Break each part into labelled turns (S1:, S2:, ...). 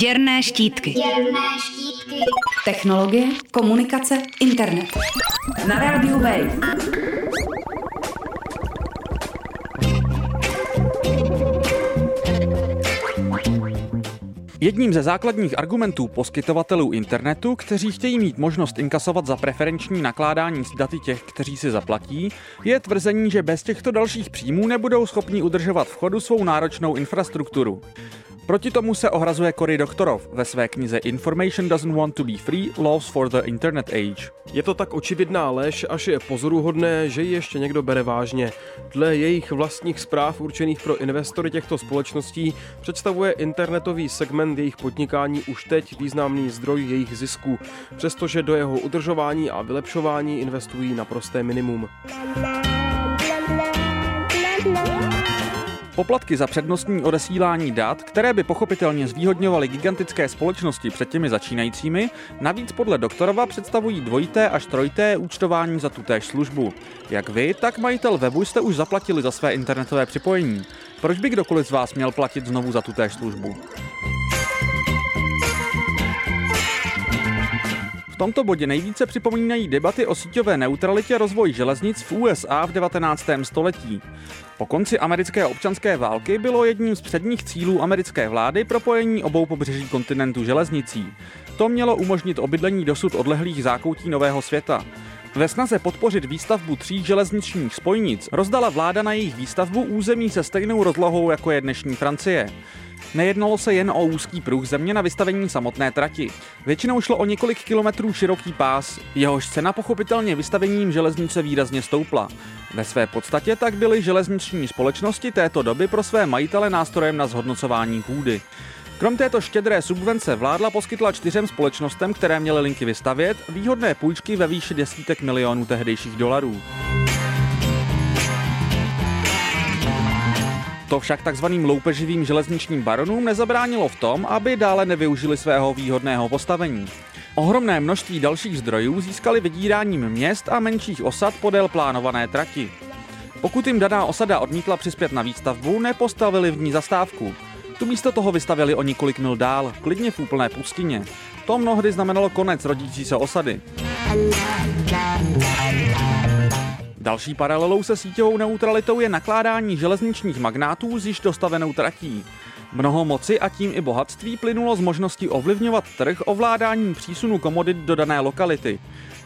S1: Děrné štítky.
S2: Děrné štítky.
S1: Technologie, komunikace, internet. Na rádiu Wave.
S3: Jedním ze základních argumentů poskytovatelů internetu, kteří chtějí mít možnost inkasovat za preferenční nakládání s daty těch, kteří si zaplatí, je tvrzení, že bez těchto dalších příjmů nebudou schopni udržovat v chodu svou náročnou infrastrukturu. Proti tomu se ohrazuje Cory Doktorov ve své knize Information Doesn't Want to be Free – Laws for the Internet Age.
S4: Je to tak očividná lež, až je pozoruhodné, že ji ještě někdo bere vážně. Dle jejich vlastních zpráv určených pro investory těchto společností představuje internetový segment jejich podnikání už teď významný zdroj jejich zisků, přestože do jeho udržování a vylepšování investují naprosté minimum.
S3: Poplatky za přednostní odesílání dat, které by pochopitelně zvýhodňovaly gigantické společnosti před těmi začínajícími, navíc podle doktorova představují dvojité až trojité účtování za tutéž službu. Jak vy, tak majitel webu jste už zaplatili za své internetové připojení. Proč by kdokoliv z vás měl platit znovu za tutéž službu? V tomto bodě nejvíce připomínají debaty o síťové neutralitě rozvoj železnic v USA v 19. století. Po konci americké občanské války bylo jedním z předních cílů americké vlády propojení obou pobřeží kontinentu železnicí. To mělo umožnit obydlení dosud odlehlých zákoutí nového světa. Ve snaze podpořit výstavbu tří železničních spojnic rozdala vláda na jejich výstavbu území se stejnou rozlohou jako je dnešní Francie. Nejednalo se jen o úzký pruh země na vystavení samotné trati. Většinou šlo o několik kilometrů široký pás, jehož cena pochopitelně vystavením železnice výrazně stoupla. Ve své podstatě tak byly železniční společnosti této doby pro své majitele nástrojem na zhodnocování půdy. Krom této štědré subvence vládla poskytla čtyřem společnostem, které měly linky vystavět, výhodné půjčky ve výši desítek milionů tehdejších dolarů. To však takzvaným loupeživým železničním baronům nezabránilo v tom, aby dále nevyužili svého výhodného postavení. Ohromné množství dalších zdrojů získali vydíráním měst a menších osad podél plánované trati. Pokud jim daná osada odmítla přispět na výstavbu, nepostavili v ní zastávku. Tu místo toho vystavili o několik mil dál, klidně v úplné pustině. To mnohdy znamenalo konec rodící se osady. Další paralelou se síťovou neutralitou je nakládání železničních magnátů s již dostavenou tratí. Mnoho moci a tím i bohatství plynulo z možnosti ovlivňovat trh ovládáním přísunu komodit do dané lokality.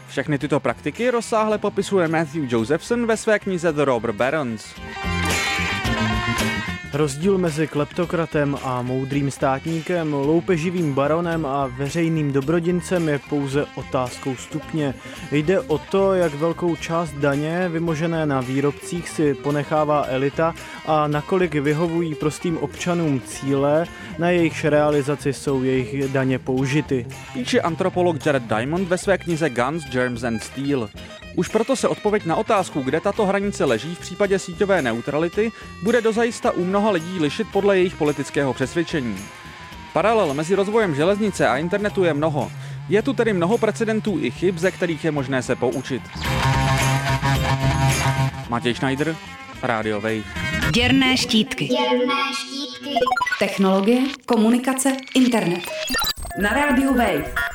S3: Všechny tyto praktiky rozsáhle popisuje Matthew Josephson ve své knize The Robber Barons.
S5: Rozdíl mezi kleptokratem a moudrým státníkem, loupeživým baronem a veřejným dobrodincem je pouze otázkou stupně. Jde o to, jak velkou část daně vymožené na výrobcích si ponechává elita a nakolik vyhovují prostým občanům cíle, na jejichž realizaci jsou jejich daně použity.
S3: Píše antropolog Jared Diamond ve své knize Guns, Germs and Steel. Už proto se odpověď na otázku, kde tato hranice leží v případě síťové neutrality, bude dozajista u mnoha lidí lišit podle jejich politického přesvědčení. Paralel mezi rozvojem železnice a internetu je mnoho. Je tu tedy mnoho precedentů i chyb, ze kterých je možné se poučit. Matěj Schneider, Radio Wave.
S1: Děrné štítky.
S2: Děrné štítky.
S1: Technologie, komunikace, internet. Na rádiu Wave.